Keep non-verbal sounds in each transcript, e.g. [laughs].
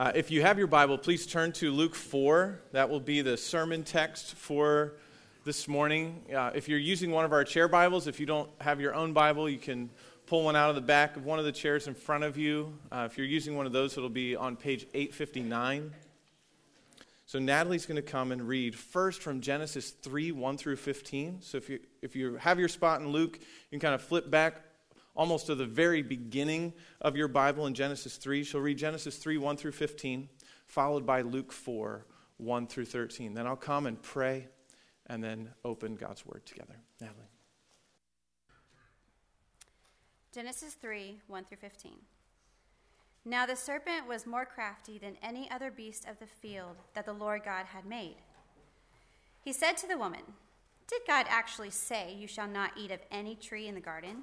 Uh, if you have your Bible, please turn to Luke 4. That will be the sermon text for this morning. Uh, if you're using one of our chair Bibles, if you don't have your own Bible, you can pull one out of the back of one of the chairs in front of you. Uh, if you're using one of those, it'll be on page 859. So Natalie's going to come and read first from Genesis 3 1 through 15. So if you, if you have your spot in Luke, you can kind of flip back almost to the very beginning of your Bible in Genesis 3. She'll read Genesis 3 1 through 15, followed by Luke 4 1 through 13. Then I'll come and pray and then open God's Word together. Natalie. Genesis 3 1 through 15. Now the serpent was more crafty than any other beast of the field that the Lord God had made. He said to the woman, Did God actually say, You shall not eat of any tree in the garden?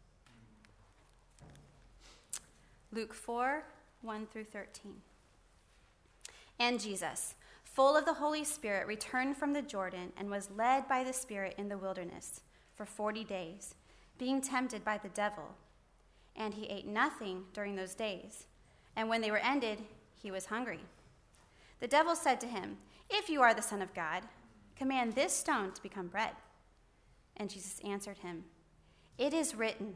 Luke 4 1 through 13. And Jesus, full of the Holy Spirit, returned from the Jordan and was led by the Spirit in the wilderness for 40 days, being tempted by the devil. And he ate nothing during those days. And when they were ended, he was hungry. The devil said to him, If you are the Son of God, command this stone to become bread. And Jesus answered him, It is written,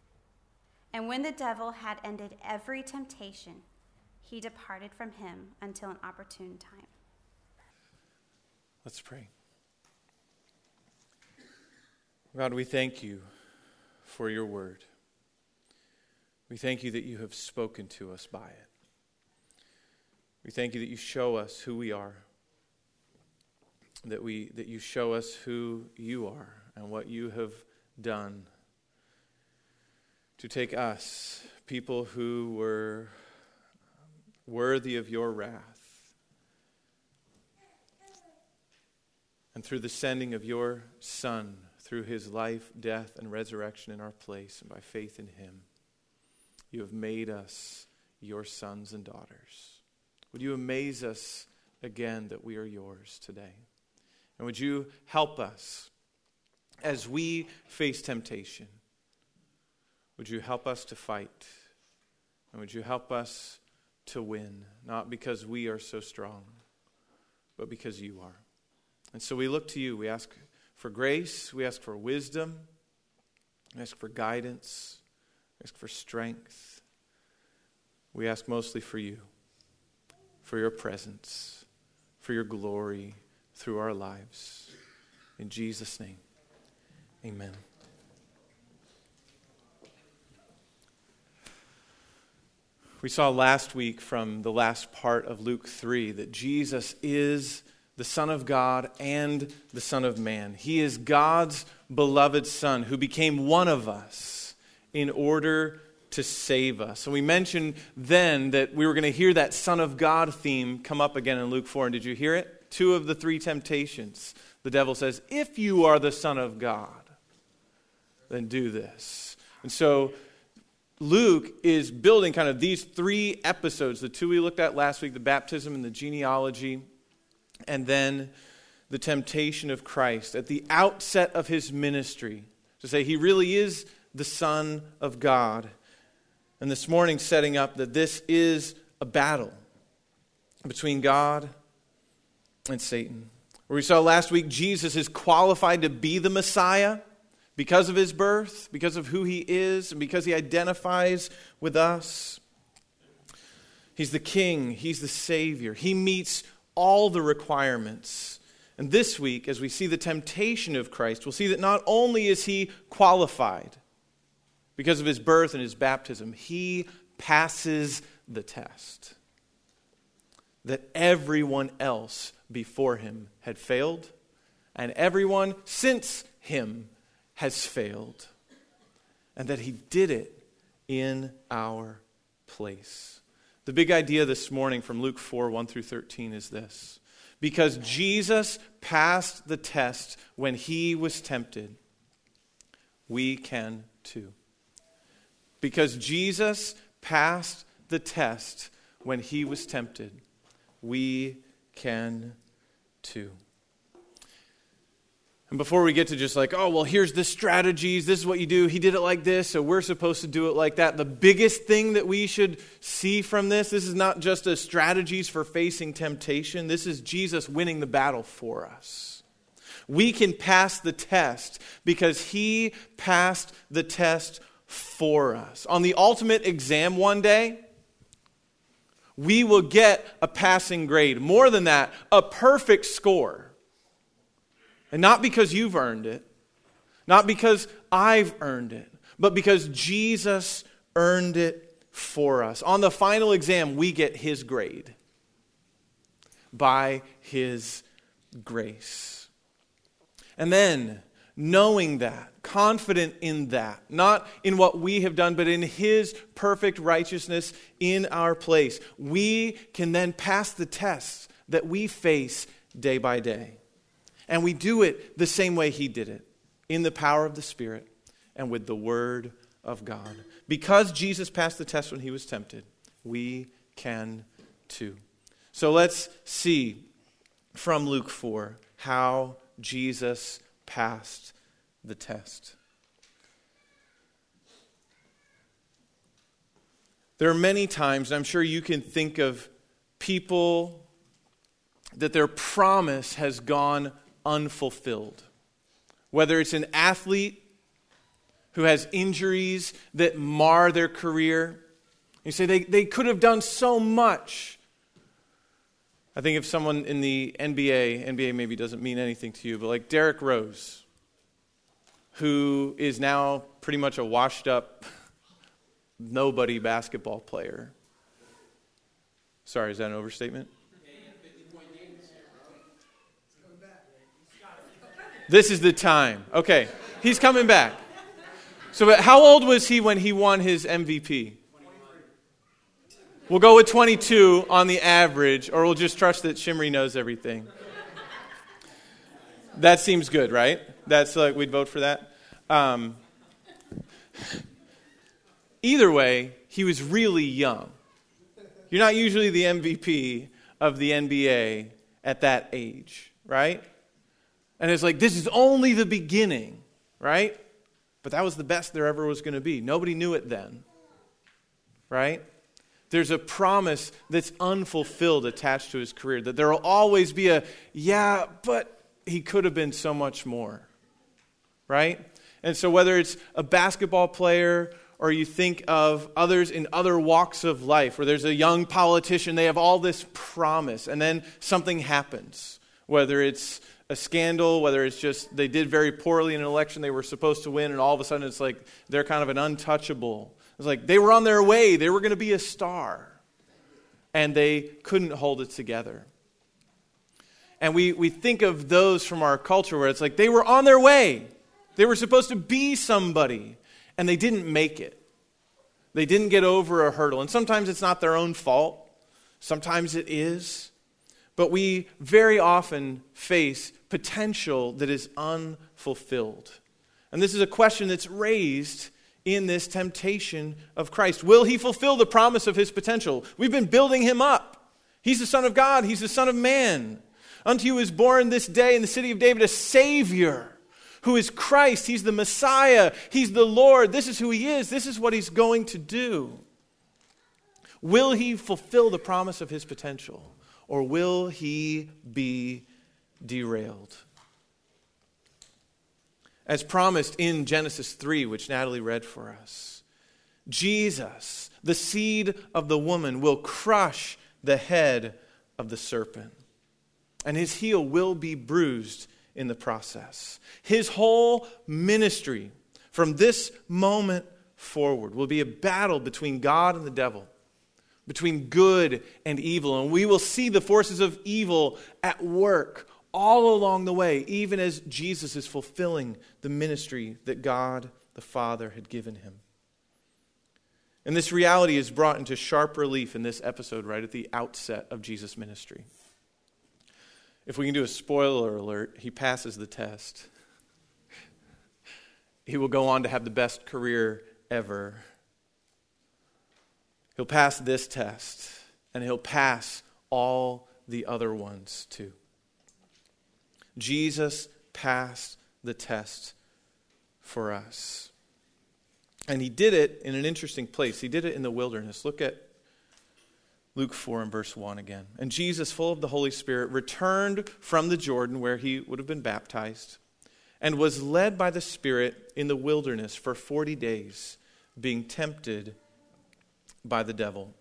And when the devil had ended every temptation, he departed from him until an opportune time. Let's pray. God, we thank you for your word. We thank you that you have spoken to us by it. We thank you that you show us who we are, that, we, that you show us who you are and what you have done to take us, people who were um, worthy of your wrath, and through the sending of your Son, through his life, death, and resurrection in our place, and by faith in him, you have made us your sons and daughters. Would you amaze us again that we are yours today? And would you help us as we face temptation? Would you help us to fight? And would you help us to win, not because we are so strong, but because you are? And so we look to you. We ask for grace, we ask for wisdom, we ask for guidance, we ask for strength. We ask mostly for you, for your presence, for your glory through our lives. In Jesus' name, amen. We saw last week from the last part of Luke 3 that Jesus is the Son of God and the Son of Man. He is God's beloved Son who became one of us in order to save us. And we mentioned then that we were going to hear that Son of God theme come up again in Luke 4. And did you hear it? Two of the three temptations. The devil says, If you are the Son of God, then do this. And so Luke is building kind of these three episodes the two we looked at last week the baptism and the genealogy, and then the temptation of Christ at the outset of his ministry to say he really is the Son of God. And this morning, setting up that this is a battle between God and Satan. Where we saw last week, Jesus is qualified to be the Messiah because of his birth, because of who he is, and because he identifies with us. He's the king, he's the savior. He meets all the requirements. And this week, as we see the temptation of Christ, we'll see that not only is he qualified because of his birth and his baptism, he passes the test that everyone else before him had failed, and everyone since him has failed, and that He did it in our place. The big idea this morning from Luke 4 1 through 13 is this. Because Jesus passed the test when he was tempted, we can too. Because Jesus passed the test when he was tempted, we can too. And before we get to just like, oh, well, here's the strategies, this is what you do, he did it like this, so we're supposed to do it like that. The biggest thing that we should see from this, this is not just a strategies for facing temptation, this is Jesus winning the battle for us. We can pass the test because he passed the test for us. On the ultimate exam one day, we will get a passing grade. More than that, a perfect score. And not because you've earned it, not because I've earned it, but because Jesus earned it for us. On the final exam, we get his grade by his grace. And then, knowing that, confident in that, not in what we have done, but in his perfect righteousness in our place, we can then pass the tests that we face day by day. And we do it the same way he did it in the power of the Spirit and with the Word of God. Because Jesus passed the test when he was tempted, we can too. So let's see from Luke 4 how Jesus passed the test. There are many times, and I'm sure you can think of people that their promise has gone unfulfilled. Whether it's an athlete who has injuries that mar their career, you say they, they could have done so much. I think if someone in the NBA, NBA maybe doesn't mean anything to you, but like Derrick Rose, who is now pretty much a washed up nobody basketball player. Sorry, is that an overstatement? This is the time. Okay, he's coming back. So, how old was he when he won his MVP? We'll go with 22 on the average, or we'll just trust that Shimry knows everything. That seems good, right? That's like, we'd vote for that. Um, either way, he was really young. You're not usually the MVP of the NBA at that age, right? And it's like, this is only the beginning, right? But that was the best there ever was going to be. Nobody knew it then, right? There's a promise that's unfulfilled attached to his career, that there will always be a, yeah, but he could have been so much more, right? And so, whether it's a basketball player or you think of others in other walks of life where there's a young politician, they have all this promise, and then something happens, whether it's a scandal, whether it's just they did very poorly in an election they were supposed to win, and all of a sudden it's like they're kind of an untouchable. It's like they were on their way, they were going to be a star, and they couldn't hold it together. And we, we think of those from our culture where it's like they were on their way. They were supposed to be somebody, and they didn't make it. They didn't get over a hurdle. And sometimes it's not their own fault, sometimes it is. But we very often face potential that is unfulfilled. And this is a question that's raised in this temptation of Christ. Will he fulfill the promise of his potential? We've been building him up. He's the Son of God, he's the Son of Man. Unto you is born this day in the city of David a Savior who is Christ. He's the Messiah. He's the Lord. This is who he is. This is what he's going to do. Will he fulfill the promise of his potential or will he be derailed? As promised in Genesis 3, which Natalie read for us, Jesus, the seed of the woman, will crush the head of the serpent and his heel will be bruised in the process. His whole ministry from this moment forward will be a battle between God and the devil, between good and evil. And we will see the forces of evil at work all along the way, even as Jesus is fulfilling the ministry that God the Father had given him. And this reality is brought into sharp relief in this episode right at the outset of Jesus' ministry. If we can do a spoiler alert, he passes the test. [laughs] He will go on to have the best career ever. He'll pass this test, and he'll pass all the other ones too. Jesus passed the test for us. And he did it in an interesting place. He did it in the wilderness. Look at Luke 4 and verse 1 again. And Jesus, full of the Holy Spirit, returned from the Jordan where he would have been baptized and was led by the Spirit in the wilderness for 40 days, being tempted by the devil.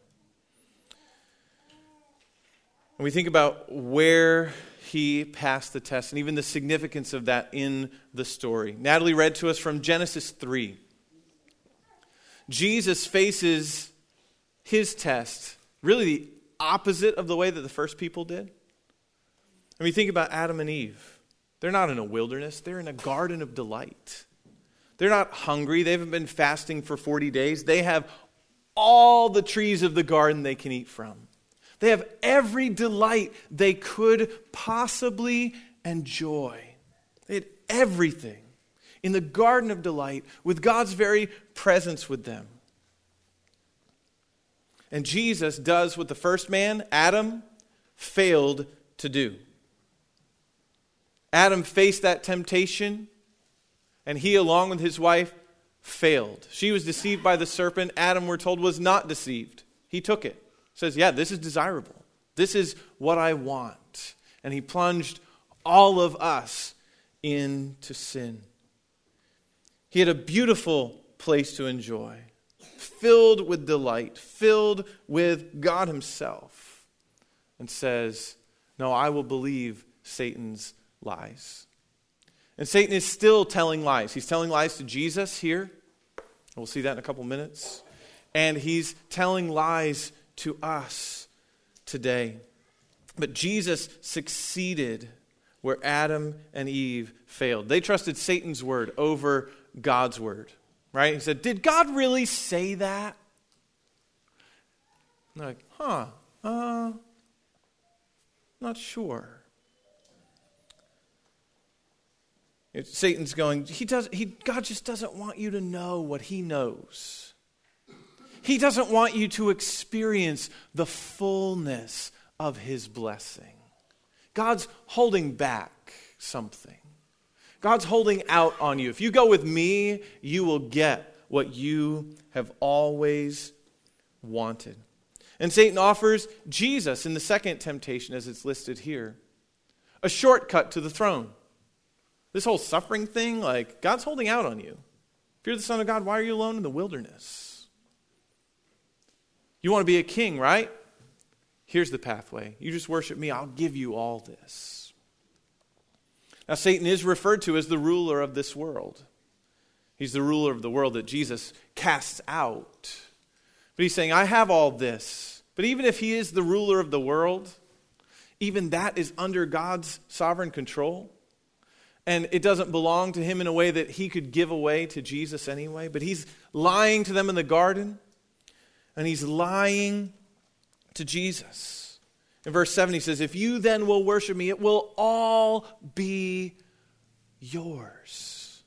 And we think about where he passed the test and even the significance of that in the story. Natalie read to us from Genesis 3. Jesus faces his test really the opposite of the way that the first people did. I mean, think about Adam and Eve. They're not in a wilderness, they're in a garden of delight. They're not hungry, they haven't been fasting for 40 days. They have all the trees of the garden they can eat from. They have every delight they could possibly enjoy. They had everything in the garden of delight with God's very presence with them. And Jesus does what the first man, Adam, failed to do. Adam faced that temptation, and he, along with his wife, failed. She was deceived by the serpent. Adam, we're told, was not deceived. He took it. Says, Yeah, this is desirable. This is what I want. And he plunged all of us into sin. He had a beautiful place to enjoy filled with delight, filled with God Himself, and says, No, I will believe Satan's lies. And Satan is still telling lies. He's telling lies to Jesus here. We'll see that in a couple minutes. And he's telling lies to us today. But Jesus succeeded where Adam and Eve failed. They trusted Satan's word over God's word right? He said, Did God really say that? I'm like, huh, uh, not sure. Satan's going, he does, he, God just doesn't want you to know what he knows. He doesn't want you to experience the fullness of his blessing. God's holding back something. God's holding out on you. If you go with me, you will get what you have always wanted. And Satan offers Jesus in the second temptation, as it's listed here, a shortcut to the throne. This whole suffering thing, like, God's holding out on you. If you're the Son of God, why are you alone in the wilderness? You want to be a king, right? Here's the pathway. You just worship me, I'll give you all this. Now, Satan is referred to as the ruler of this world. He's the ruler of the world that Jesus casts out. But he's saying, I have all this. But even if he is the ruler of the world, even that is under God's sovereign control and it doesn't belong to him in a way that he could give away to Jesus anyway. But he's lying to them in the garden, and he's lying to Jesus. In verse 7, he says, If you then will worship me, it will all be yours.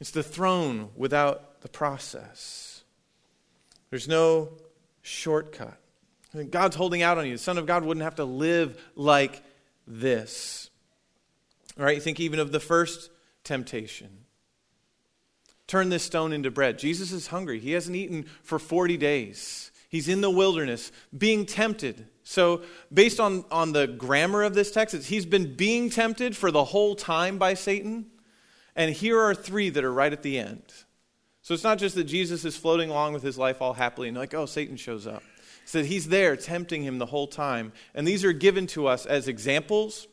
It's the throne without the process. There's no shortcut. God's holding out on you. The Son of God wouldn't have to live like this. All right, think even of the first temptation. Turn this stone into bread. Jesus is hungry. He hasn't eaten for 40 days. He's in the wilderness being tempted. So, based on, on the grammar of this text, he's been being tempted for the whole time by Satan. And here are three that are right at the end. So, it's not just that Jesus is floating along with his life all happily and like, oh, Satan shows up. It's that he's there tempting him the whole time. And these are given to us as examples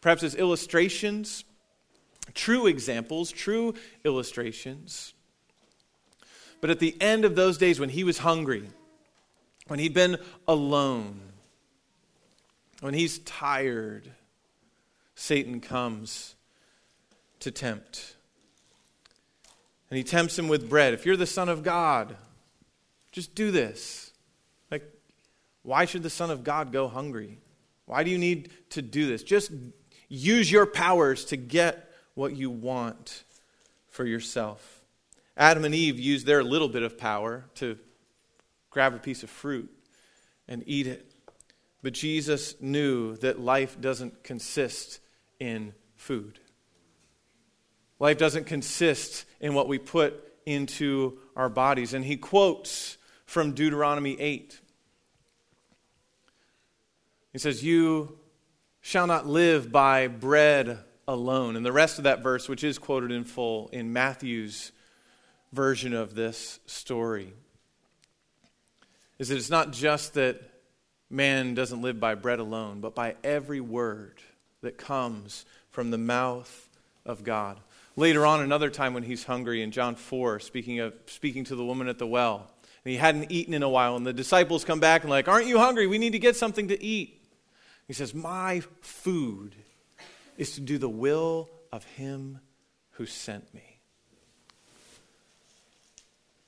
perhaps as illustrations, true examples, true illustrations. But at the end of those days when he was hungry, when he'd been alone, when he's tired, Satan comes to tempt. And he tempts him with bread. If you're the Son of God, just do this. Like, why should the Son of God go hungry? Why do you need to do this? Just use your powers to get what you want for yourself. Adam and Eve used their little bit of power to grab a piece of fruit and eat it. But Jesus knew that life doesn't consist in food. Life doesn't consist in what we put into our bodies. And he quotes from Deuteronomy 8. He says, You shall not live by bread alone. And the rest of that verse, which is quoted in full in Matthew's version of this story, is that it's not just that man doesn't live by bread alone, but by every word that comes from the mouth of God. Later on, another time when he's hungry in John 4, speaking, of, speaking to the woman at the well, and he hadn't eaten in a while, and the disciples come back and, like, Aren't you hungry? We need to get something to eat. He says, My food is to do the will of him who sent me.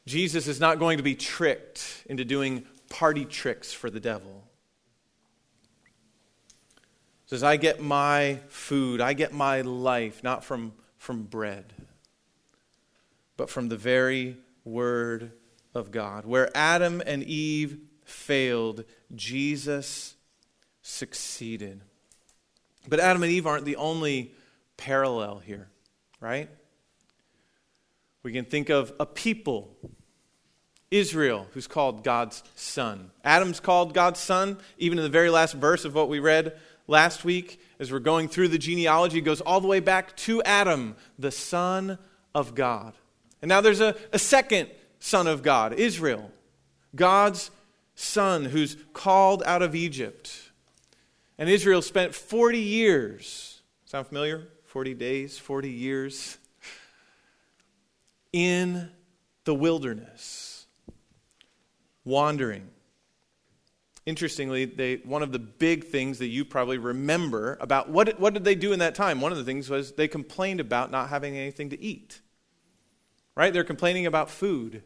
Jesus is not going to be tricked into doing party tricks for the devil. He says, I get my food, I get my life, not from, from bread, but from the very word of God. Where Adam and Eve failed, Jesus succeeded. But Adam and Eve aren't the only parallel here, right? We can think of a people, Israel, who's called God's son. Adam's called God's son, even in the very last verse of what we read last week, as we're going through the genealogy, goes all the way back to Adam, the son of God. And now there's a, a second son of God, Israel, God's son who's called out of Egypt. And Israel spent 40 years, sound familiar? 40 days, 40 years in the wilderness, wandering. Interestingly, they, one of the big things that you probably remember about what, what did they do in that time? One of the things was they complained about not having anything to eat. Right? They're complaining about food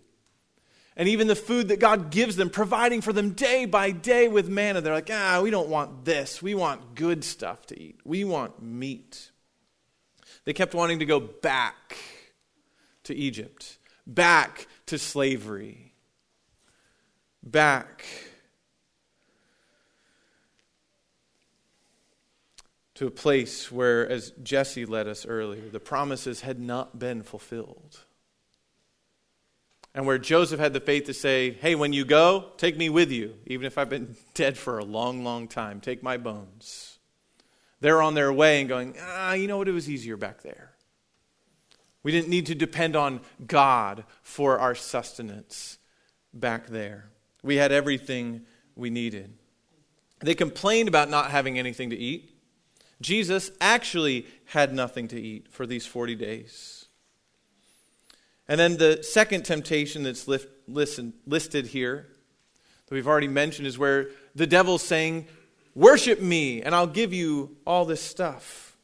and even the food that God gives them, providing for them day by day with manna. They're like, ah, we don't want this. We want good stuff to eat. We want meat. They kept wanting to go back to Egypt, back to slavery, back to a place where, as Jesse led us earlier, the promises had not been fulfilled. And where Joseph had the faith to say, Hey, when you go, take me with you, even if I've been [laughs] dead for a long, long time. Take my bones. They're on their way and going, Ah, you know what? It was easier back there. We didn't need to depend on God for our sustenance back there. We had everything we needed. They complained about not having anything to eat. Jesus actually had nothing to eat for these 40 days. And then the second temptation that's listen, listed here, that we've already mentioned, is where the devil's saying, Worship me, and I'll give you all this stuff.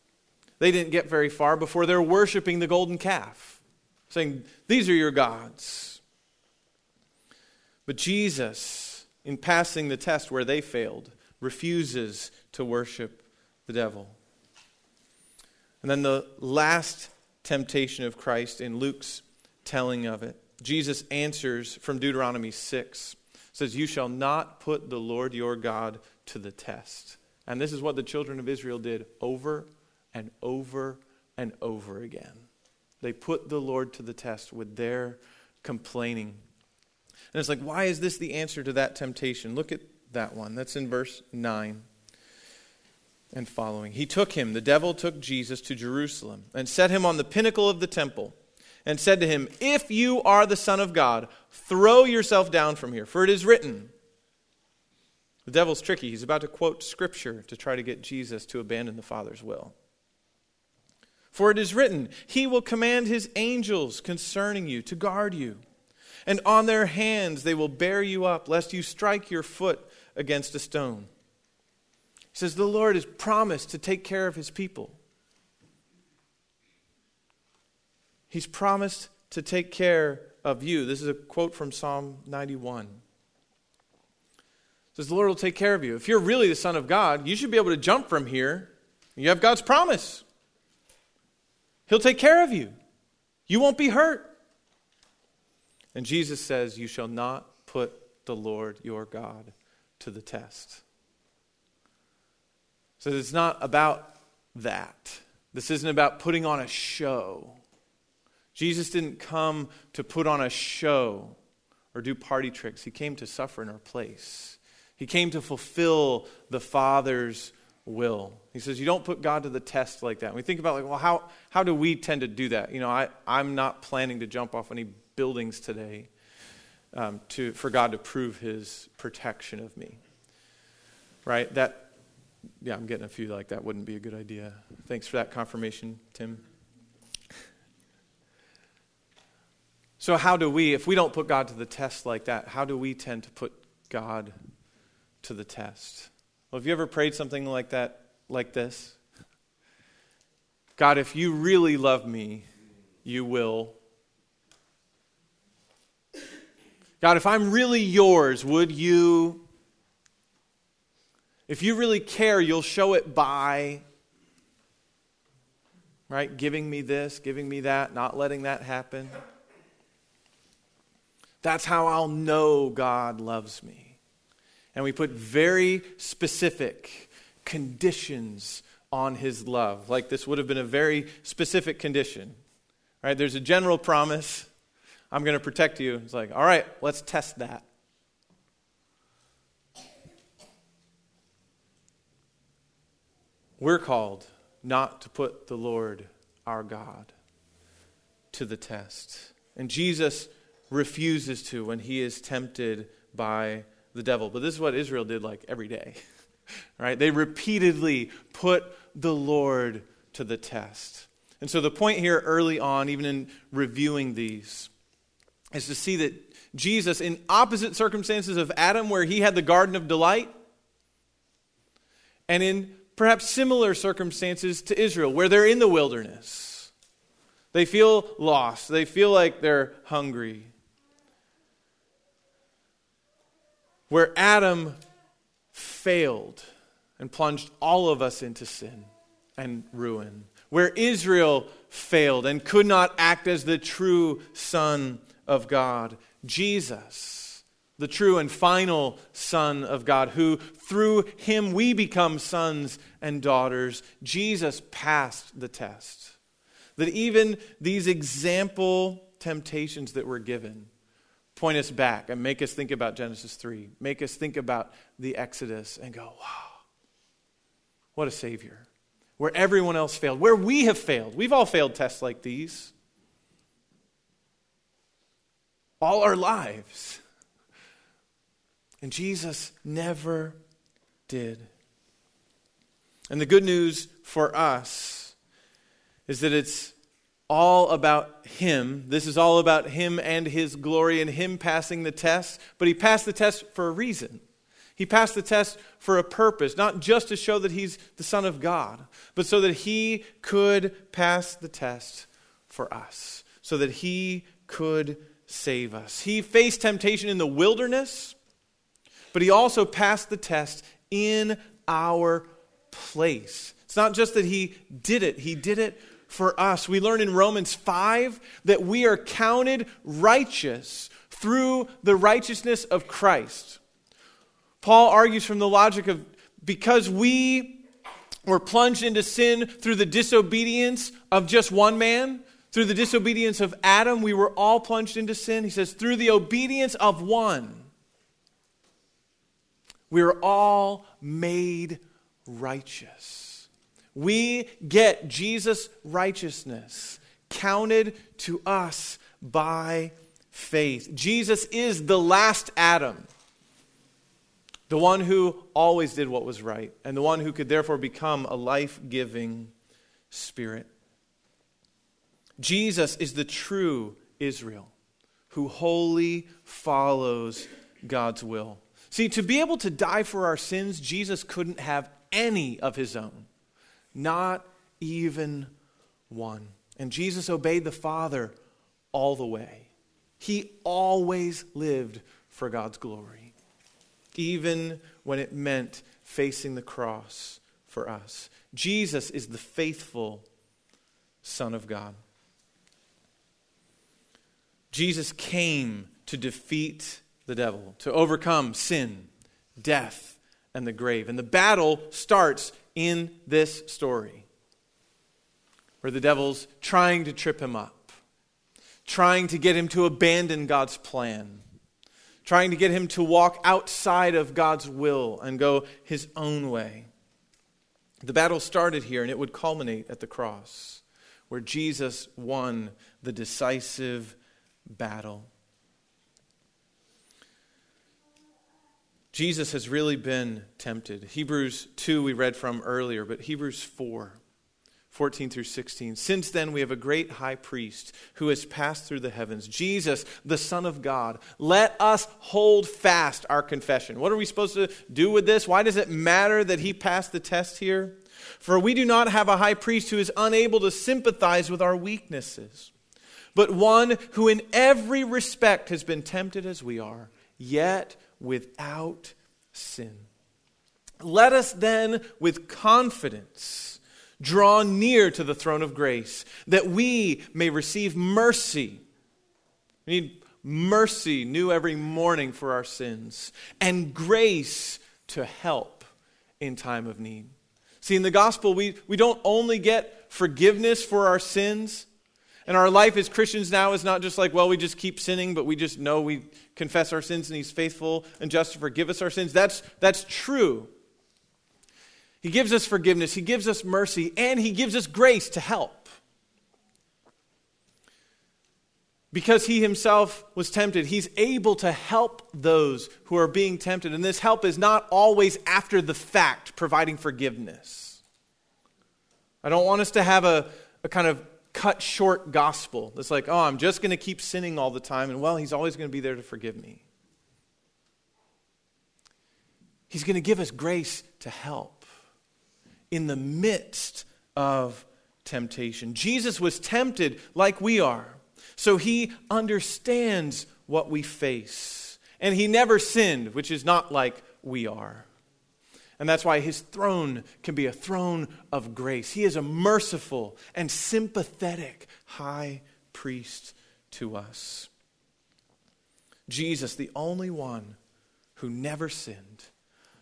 They didn't get very far before they're worshiping the golden calf, saying, These are your gods. But Jesus, in passing the test where they failed, refuses to worship the devil. And then the last temptation of Christ in Luke's telling of it, Jesus answers from Deuteronomy 6 says, You shall not put the Lord your God to the test. And this is what the children of Israel did over and over and over again. They put the Lord to the test with their complaining. And it's like, why is this the answer to that temptation? Look at that one. That's in verse 9 and following. He took him, the devil took Jesus to Jerusalem and set him on the pinnacle of the temple and said to him, If you are the Son of God, throw yourself down from here, for it is written. The devil's tricky. He's about to quote scripture to try to get Jesus to abandon the Father's will. For it is written, He will command His angels concerning you to guard you, and on their hands they will bear you up, lest you strike your foot against a stone. He says, The Lord has promised to take care of His people. He's promised to take care of you. This is a quote from Psalm 91. It says, The Lord will take care of you. If you're really the Son of God, you should be able to jump from here. You have God's promise. He'll take care of you. You won't be hurt. And Jesus says, You shall not put the Lord your God to the test. So it's not about that. This isn't about putting on a show. Jesus didn't come to put on a show or do party tricks. He came to suffer in our place. He came to fulfill the Father's will. He says, You don't put God to the test like that. And we think about, like, well, how, how do we tend to do that? You know, I, I'm not planning to jump off any buildings today um, to, for God to prove his protection of me. Right? That, yeah, I'm getting a few like that wouldn't be a good idea. Thanks for that confirmation, Tim. So, how do we, if we don't put God to the test like that, how do we tend to put God to the test? Well, have you ever prayed something like that, like this? God, if you really love me, you will. God, if I'm really yours, would you? If you really care, you'll show it by, right? Giving me this, giving me that, not letting that happen. That's how I'll know God loves me. And we put very specific conditions on his love. Like this would have been a very specific condition. Right? There's a general promise. I'm going to protect you. It's like, all right, let's test that. We're called not to put the Lord our God to the test. And Jesus refuses to when he is tempted by the devil. But this is what Israel did like every day. [laughs] right? They repeatedly put the Lord to the test. And so the point here early on, even in reviewing these, is to see that Jesus, in opposite circumstances of Adam, where he had the garden of delight, and in perhaps similar circumstances to Israel, where they're in the wilderness. They feel lost. They feel like they're hungry. Where Adam failed and plunged all of us into sin and ruin, where Israel failed and could not act as the true Son of God. Jesus, the true and final Son of God, who through him we become sons and daughters. Jesus passed the test. That even these example temptations that were given point us back and make us think about Genesis 3, make us think about the Exodus and go, wow, what a Savior. Where everyone else failed, where we have failed. We've all failed tests like these. All our lives. And Jesus never did. And the good news for us is that it's all about Him. This is all about Him and His glory and Him passing the test. But He passed the test for a reason. He passed the test for a purpose, not just to show that He's the Son of God, but so that He could pass the test for us, so that He could save us. He faced temptation in the wilderness, but He also passed the test in our place. It's not just that He did it, He did it for us. We learn in Romans 5 that we are counted righteous through the righteousness of Christ. Paul argues from the logic of because we were plunged into sin through the disobedience of just one man, through the disobedience of Adam, we were all plunged into sin. He says, through the obedience of one, we are all made righteous we get Jesus' righteousness counted to us by faith. Jesus is the last Adam, the one who always did what was right, and the one who could therefore become a life giving spirit. Jesus is the true Israel who wholly follows God's will. See, to be able to die for our sins, Jesus couldn't have any of his own. Not even one. And Jesus obeyed the Father all the way. He always lived for God's glory, even when it meant facing the cross for us. Jesus is the faithful Son of God. Jesus came to defeat the devil, to overcome sin, death, and the grave. And the battle starts in this story where the devil's trying to trip him up, trying to get him to abandon God's plan, trying to get him to walk outside of God's will and go his own way. The battle started here and it would culminate at the cross where Jesus won the decisive battle. Jesus has really been tempted. Hebrews 2 we read from earlier, but Hebrews 4, 14 through 16. Since then we have a great high priest who has passed through the heavens, Jesus, the Son of God. Let us hold fast our confession. What are we supposed to do with this? Why does it matter that he passed the test here? For we do not have a high priest who is unable to sympathize with our weaknesses, but one who in every respect has been tempted as we are, yet without sin. Let us then, with confidence, draw near to the throne of grace, that we may receive mercy. We need mercy new every morning for our sins, and grace to help in time of need. See, in the gospel, we, we don't only get forgiveness for our sins, and our life as Christians now is not just like, well, we just keep sinning, but we just know we confess our sins and He's faithful and just to forgive us our sins. That's, that's true. He gives us forgiveness, He gives us mercy, and He gives us grace to help. Because He Himself was tempted, He's able to help those who are being tempted. And this help is not always after the fact, providing forgiveness. I don't want us to have a, a kind of cut short gospel that's like, oh, I'm just going to keep sinning all the time, and well, he's always going to be there to forgive me. He's going to give us grace to help in the midst of temptation. Jesus was tempted like we are, so he understands what we face. And he never sinned, which is not like we are. And that's why his throne can be a throne of grace. He is a merciful and sympathetic high priest to us. Jesus, the only one who never sinned,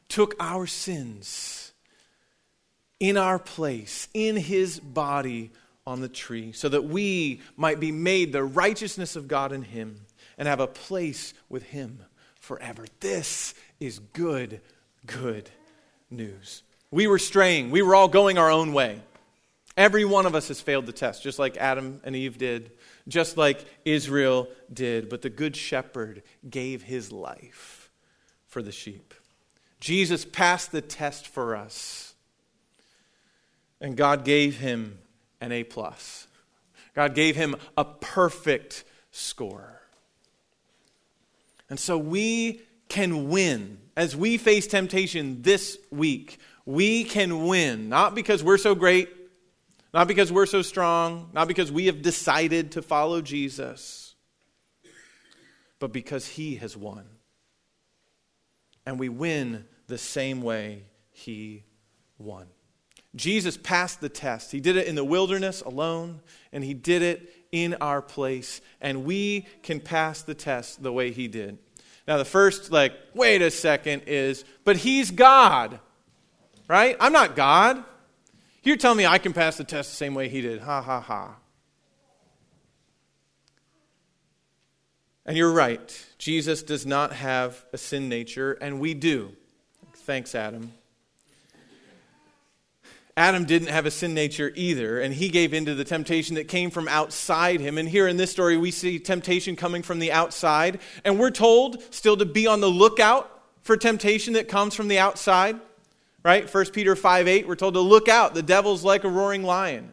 took our sins in our place, in his body on the tree, so that we might be made the righteousness of God in him and have a place with him forever. This is good, good news. We were straying, we were all going our own way. Every one of us has failed the test, just like Adam and Eve did, just like Israel did. But the Good Shepherd gave his life for the sheep. Jesus passed the test for us, and God gave him an A. plus. God gave him a perfect score. And so we can win. As we face temptation this week, we can win, not because we're so great, not because we're so strong, not because we have decided to follow Jesus, but because He has won. And we win the same way He won. Jesus passed the test. He did it in the wilderness alone, and He did it in our place. And we can pass the test the way He did. Now, the first, like, wait a second, is, but He's God, right? I'm not God. You're telling me I can pass the test the same way he did. Ha ha ha. And you're right. Jesus does not have a sin nature, and we do. Thanks, Adam. Adam didn't have a sin nature either, and he gave in to the temptation that came from outside him. And here in this story, we see temptation coming from the outside, and we're told still to be on the lookout for temptation that comes from the outside right? 1 Peter 5 8, we're told to look out. The devil's like a roaring lion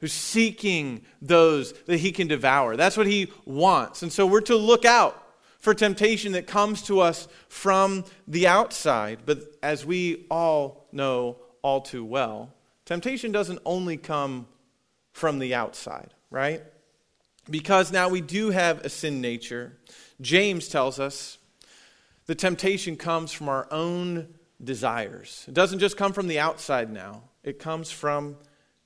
who's seeking those that he can devour. That's what he wants. And so we're to look out for temptation that comes to us from the outside. But as we all know all too well, temptation doesn't only come from the outside, right? Because now we do have a sin nature. James tells us the temptation comes from our own desires. It doesn't just come from the outside now. It comes from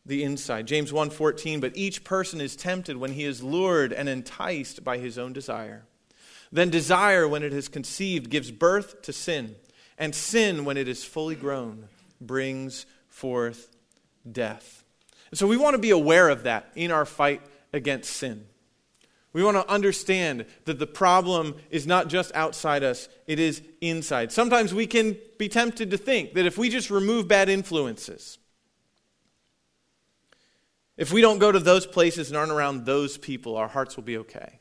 the inside. James 1:14, but each person is tempted when he is lured and enticed by his own desire. Then desire when it is conceived gives birth to sin, and sin when it is fully grown brings forth death. So we want to be aware of that in our fight against sin. We want to understand that the problem is not just outside us, it is inside. Sometimes we can be tempted to think that if we just remove bad influences, if we don't go to those places and aren't around those people, our hearts will be okay.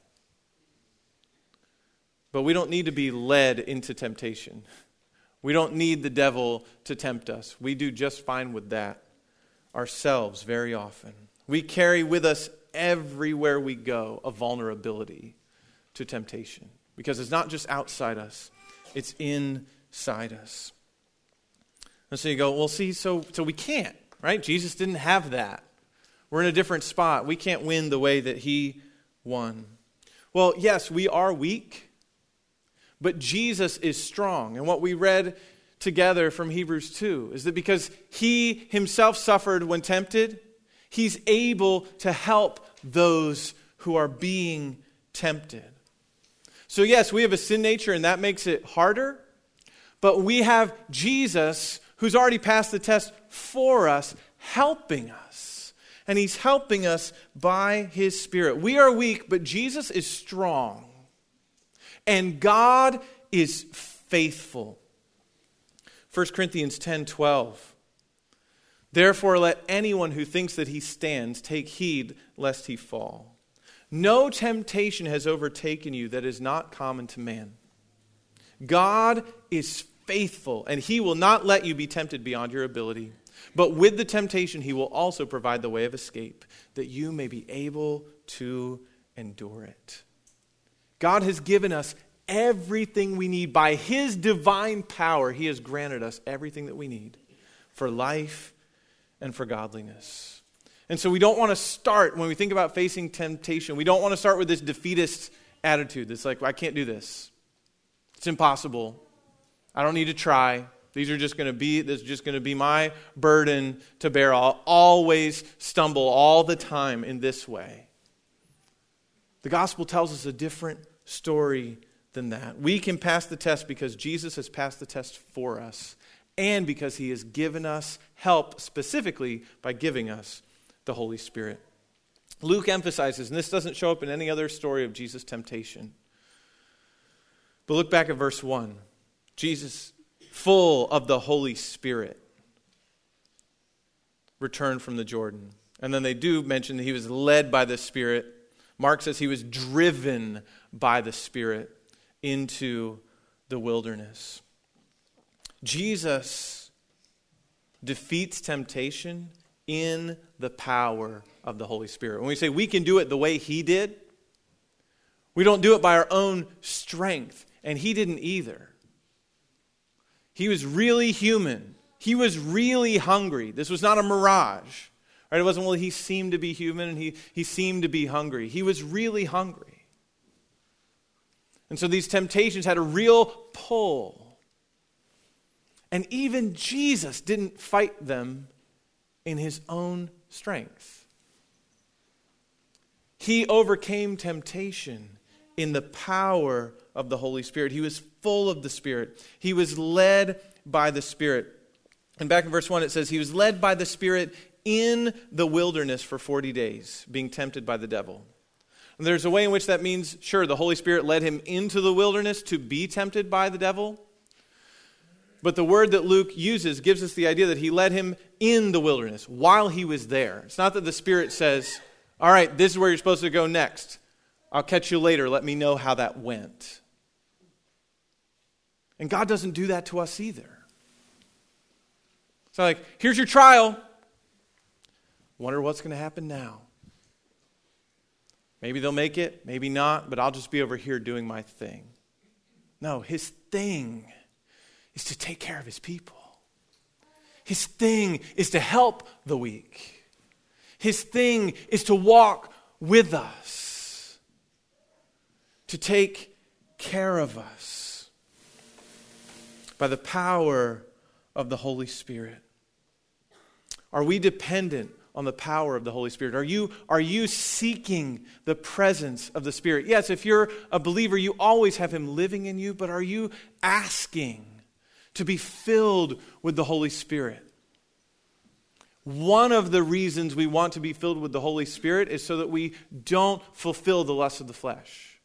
But we don't need to be led into temptation. We don't need the devil to tempt us. We do just fine with that ourselves very often. We carry with us everywhere we go a vulnerability to temptation because it's not just outside us, it's inside us. And so you go, well, see, so, so we can't, right? Jesus didn't have that. We're in a different spot. We can't win the way that he won. Well, yes, we are weak, but Jesus is strong. And what we read together from Hebrews 2 is that because he himself suffered when tempted, He's able to help those who are being tempted. So, yes, we have a sin nature, and that makes it harder. But we have Jesus, who's already passed the test for us, helping us. And he's helping us by his Spirit. We are weak, but Jesus is strong. And God is faithful. 1 Corinthians 10 12. Therefore, let anyone who thinks that he stands take heed lest he fall. No temptation has overtaken you that is not common to man. God is faithful, and he will not let you be tempted beyond your ability. But with the temptation, he will also provide the way of escape, that you may be able to endure it. God has given us everything we need. By his divine power, he has granted us everything that we need for life and for godliness. And so we don't want to start, when we think about facing temptation, we don't want to start with this defeatist attitude that's like, I can't do this. It's impossible. I don't need to try. These are just going to be this is just going to be my burden to bear. I'll always stumble all the time in this way. The gospel tells us a different story than that. We can pass the test because Jesus has passed the test for us and because he has given us help specifically by giving us the Holy Spirit. Luke emphasizes, and this doesn't show up in any other story of Jesus' temptation. But look back at verse 1. Jesus, full of the Holy Spirit, returned from the Jordan. And then they do mention that he was led by the Spirit. Mark says he was driven by the Spirit into the wilderness. Jesus defeats temptation in the power of the Holy Spirit. When we say we can do it the way he did, we don't do it by our own strength, and he didn't either. He was really human. He was really hungry. This was not a mirage. Right? It wasn't, well, he seemed to be human and he, he seemed to be hungry. He was really hungry. And so these temptations had a real pull. And even Jesus didn't fight them in his own strength. He overcame temptation in the power of the Holy Spirit. He was full of the Spirit, he was led by the Spirit. And back in verse 1, it says, He was led by the Spirit in the wilderness for 40 days, being tempted by the devil. And there's a way in which that means, sure, the Holy Spirit led him into the wilderness to be tempted by the devil. But the word that Luke uses gives us the idea that he led him in the wilderness while he was there. It's not that the Spirit says, All right, this is where you're supposed to go next. I'll catch you later. Let me know how that went. And God doesn't do that to us either. It's not like, here's your trial. Wonder what's going to happen now. Maybe they'll make it, maybe not, but I'll just be over here doing my thing. No, his thing is to take care of his people. His thing is to help the weak. His thing is to walk with us, to take care of us by the power of the Holy Spirit. Are we dependent on the power of the Holy Spirit? Are you, are you seeking the presence of the Spirit? Yes, if you're a believer, you always have Him living in you, but are you asking to be filled with the Holy Spirit? One of the reasons we want to be filled with the Holy Spirit is so that we don't fulfill the lusts of the flesh.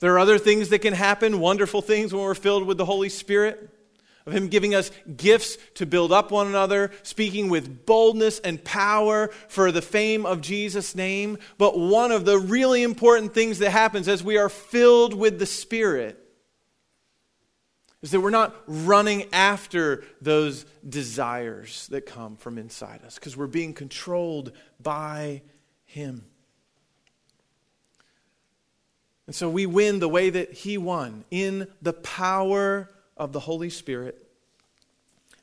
There are other things that can happen, wonderful things when we're filled with the Holy Spirit of Him giving us gifts to build up one another, speaking with boldness and power for the fame of Jesus' name. But one of the really important things that happens as we are filled with the Spirit is that we're not running after those desires that come from inside us because we're being controlled by Him. And so we win the way that He won in the power of the Holy Spirit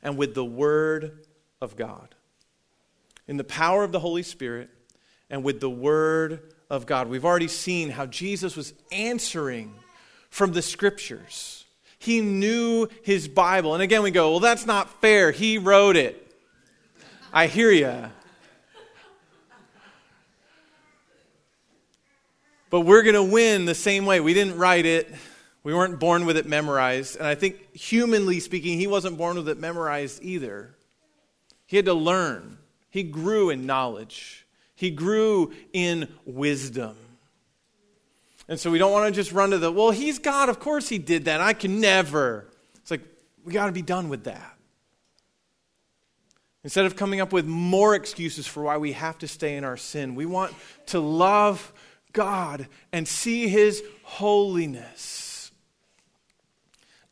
and with the Word of God. In the power of the Holy Spirit and with the Word of God. We've already seen how Jesus was answering from the Scriptures. He knew his Bible. And again, we go, well, that's not fair. He wrote it. I hear you. But we're going to win the same way. We didn't write it. We weren't born with it memorized. And I think, humanly speaking, he wasn't born with it memorized either. He had to learn. He grew in knowledge, he grew in wisdom. And so we don't want to just run to the, well, he's God. Of course he did that. I can never. It's like, we got to be done with that. Instead of coming up with more excuses for why we have to stay in our sin, we want to love God and see his holiness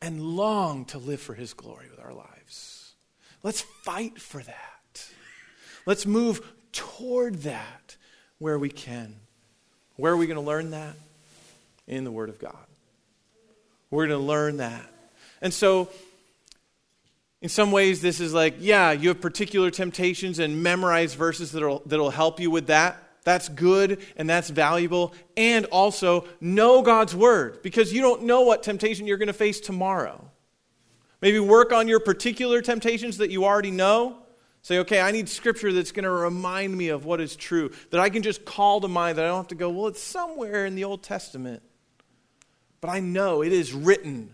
and long to live for His glory with our lives. Let's fight for that. Let's move toward that where we can. Where are we going to learn that? In the Word of God. We're going to learn that. And so, in some ways, this is like, yeah, you have particular temptations and memorize verses that'll, that'll help you with that. That's good and that's valuable. And also know God's word because you don't know what temptation you're going to face tomorrow. Maybe work on your particular temptations that you already know. Say, okay, I need scripture that's going to remind me of what is true, that I can just call to mind, that I don't have to go, well, it's somewhere in the Old Testament. But I know it is written.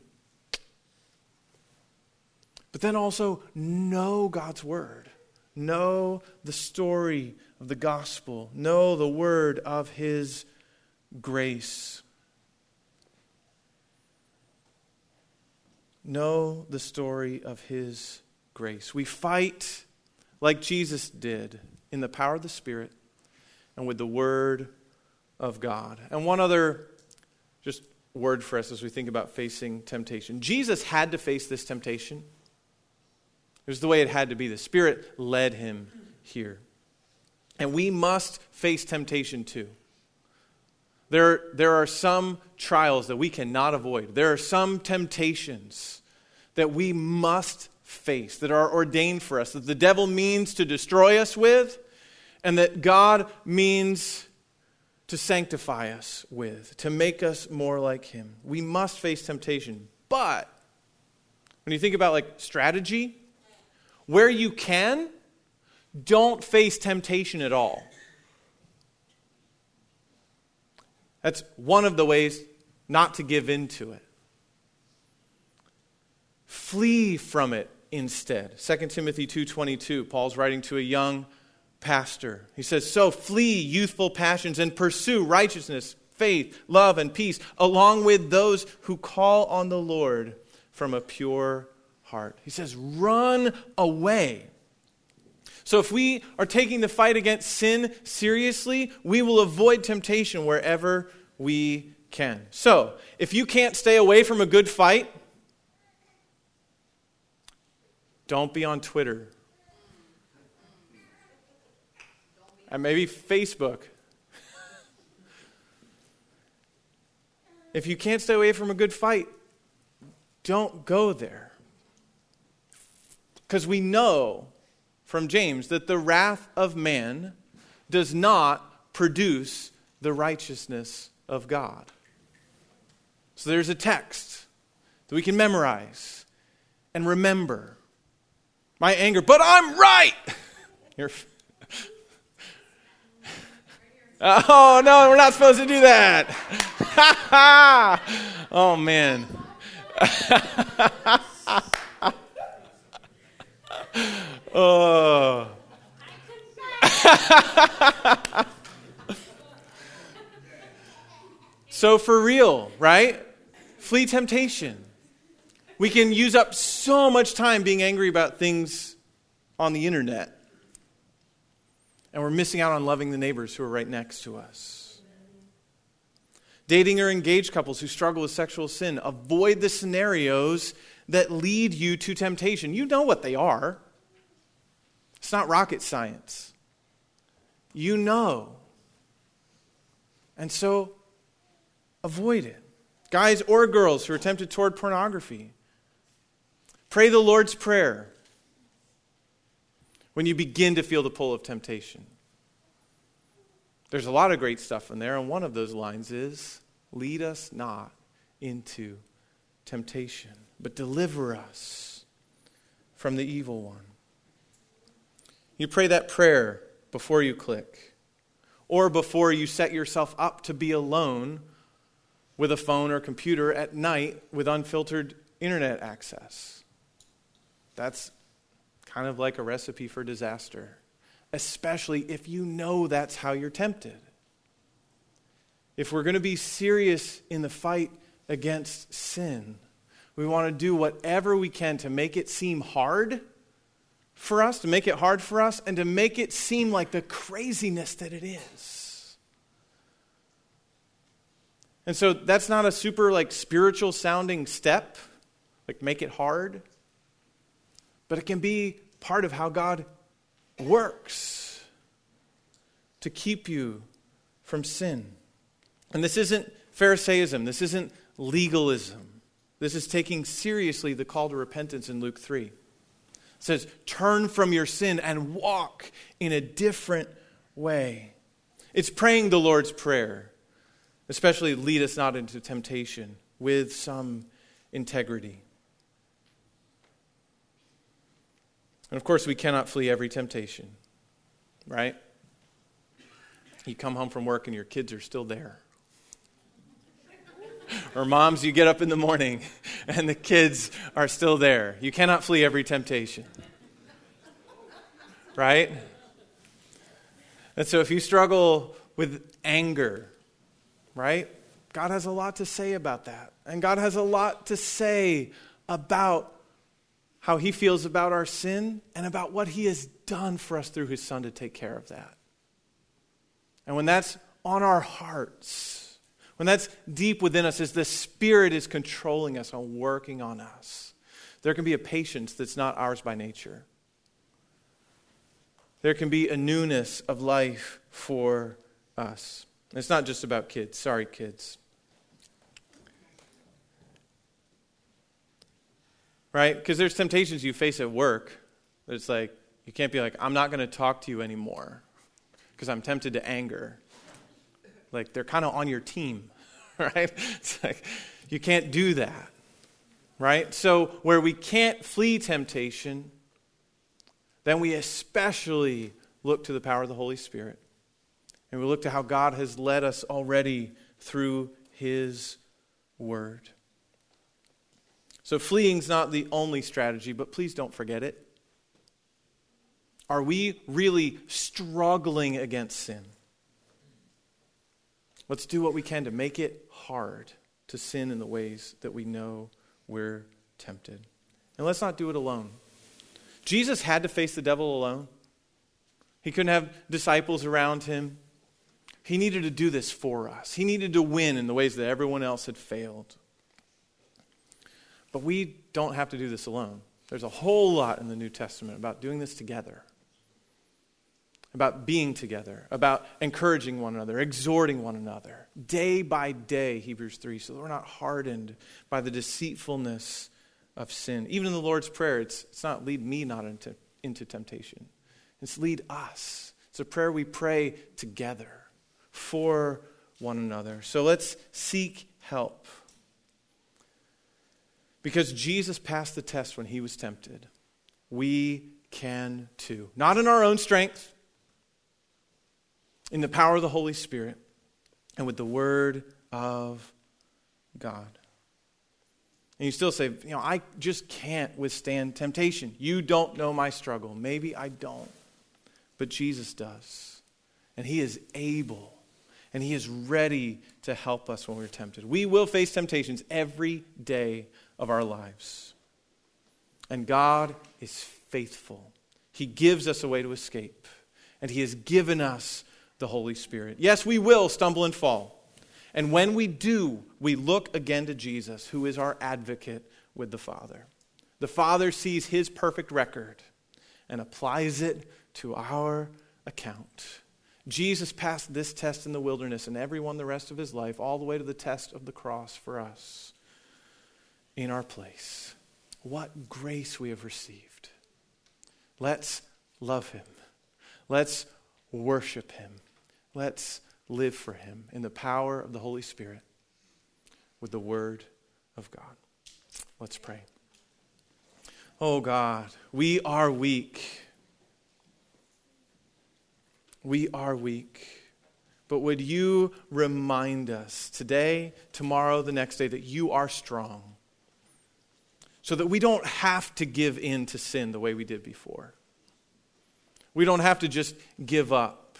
But then also know God's word, know the story of the gospel, know the word of his grace. Know the story of his grace. We fight like Jesus did in the power of the Spirit and with the word of God. And one other just word for us as we think about facing temptation. Jesus had to face this temptation. It was the way it had to be. The Spirit led him here. And we must face temptation too. There, there are some trials that we cannot avoid. There are some temptations that we must face, that are ordained for us, that the devil means to destroy us with, and that God means to sanctify us with, to make us more like Him. We must face temptation. But when you think about like strategy, where you can, don't face temptation at all. That's one of the ways not to give in to it. Flee from it instead. 2 Timothy 2:22, Paul's writing to a young pastor. He says, "So flee youthful passions and pursue righteousness, faith, love and peace, along with those who call on the Lord from a pure heart." He says, "Run away so, if we are taking the fight against sin seriously, we will avoid temptation wherever we can. So, if you can't stay away from a good fight, don't be on Twitter. And maybe Facebook. [laughs] if you can't stay away from a good fight, don't go there. Because we know from James that the wrath of man does not produce the righteousness of God. So there's a text that we can memorize and remember. My anger, but I'm right. [laughs] [laughs] oh, no, we're not supposed to do that. [laughs] oh, man. Oh. [laughs] so, for real, right? Flee temptation. We can use up so much time being angry about things on the internet, and we're missing out on loving the neighbors who are right next to us. Dating or engaged couples who struggle with sexual sin, avoid the scenarios that lead you to temptation. You know what they are. It's not rocket science. You know. And so avoid it. Guys or girls who are tempted toward pornography, pray the Lord's Prayer when you begin to feel the pull of temptation. There's a lot of great stuff in there, and one of those lines is Lead us not into temptation, but deliver us from the evil one. You pray that prayer before you click, or before you set yourself up to be alone with a phone or computer at night with unfiltered internet access. That's kind of like a recipe for disaster, especially if you know that's how you're tempted. If we're going to be serious in the fight against sin, we want to do whatever we can to make it seem hard for us, to make it hard for us, and to make it seem like the craziness that it is. And so that's not a super like spiritual sounding step, like make it hard, but it can be part of how God works to keep you from sin. And this isn't Pharisaism, this isn't legalism. This is taking seriously the call to repentance in Luke 3 says, Turn from your sin and walk in a different way. It's praying the Lord's Prayer, especially lead us not into temptation with some integrity. And of course, we cannot flee every temptation, right? You come home from work and your kids are still there. or moms, you get up in the morning [laughs] and the kids are still there. You cannot flee every temptation. Right? And so if you struggle with anger, right? God has a lot to say about that. And God has a lot to say about how he feels about our sin and about what he has done for us through his son to take care of that. And when that's on our hearts, when that's deep within us, as the Spirit is controlling us and working on us, there can be a patience that's not ours by nature. There can be a newness of life for us. It's not just about kids. Sorry, kids. Right? Because there's temptations you face at work. It's like, you can't be like, I'm not going to talk to you anymore because I'm tempted to anger. Like they're kind of on your team, [laughs] right? It's like you can't do that, right? So where we can't flee temptation, then we especially look to the power of the Holy Spirit. And we look to how God has led us already through His Word. So fleeing's not the only strategy, but please don't forget it. Are we really struggling against sin? Let's do what we can to make it hard to sin in the ways that we know we're tempted. And let's not do it alone. Jesus had to face the devil alone. He couldn't have disciples around him. He needed to do this for us. He needed to win in the ways that everyone else had failed. But we don't have to do this alone. There's a whole lot in the New Testament about doing this together about being together, about encouraging one another, exhorting one another, day by day, Hebrews 3, so that we're not hardened by the deceitfulness of sin. Even in the Lord's Prayer, it's, it's not lead me not into, into temptation, it's lead us. It's a prayer we pray together for one another. So let's seek help. Because Jesus passed the test when he was tempted, we can too. Not in our own strength, in the power of the Holy Spirit and with the Word of God. And you still say, you know, I just can't withstand temptation. You don't know my struggle. Maybe I don't, but Jesus does. And He is able and He is ready to help us when we're tempted. We will face temptations every day of our lives. And God is faithful. He gives us a way to escape, and He has given us the Holy Spirit. Yes, we will stumble and fall. And when we do, we look again to Jesus, who is our advocate with the Father. The Father sees his perfect record and applies it to our account. Jesus passed this test in the wilderness and everyone the rest of his life, all the way to the test of the cross for us in our place. What grace we have received. Let's love him. Let's worship him. Let's live for him in the power of the Holy Spirit with the word of God. Let's pray. Oh God, we are weak. We are weak. But would you remind us today, tomorrow, the next day that you are strong so that we don't have to give in to sin the way we did before? We don't have to just give up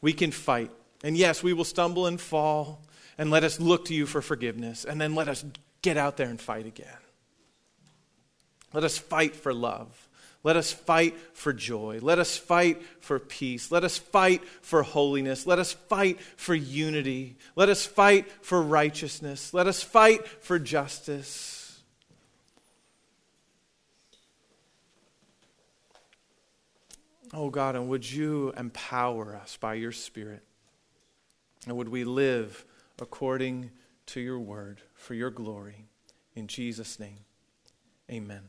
we can fight. And yes, we will stumble and fall, and let us look to you for forgiveness, and then let us get out there and fight again. Let us fight for love. Let us fight for joy. Let us fight for peace. Let us fight for holiness. Let us fight for unity. Let us fight for righteousness. Let us fight for justice. Oh God, and would you empower us by your Spirit? And would we live according to your word for your glory? In Jesus' name, amen.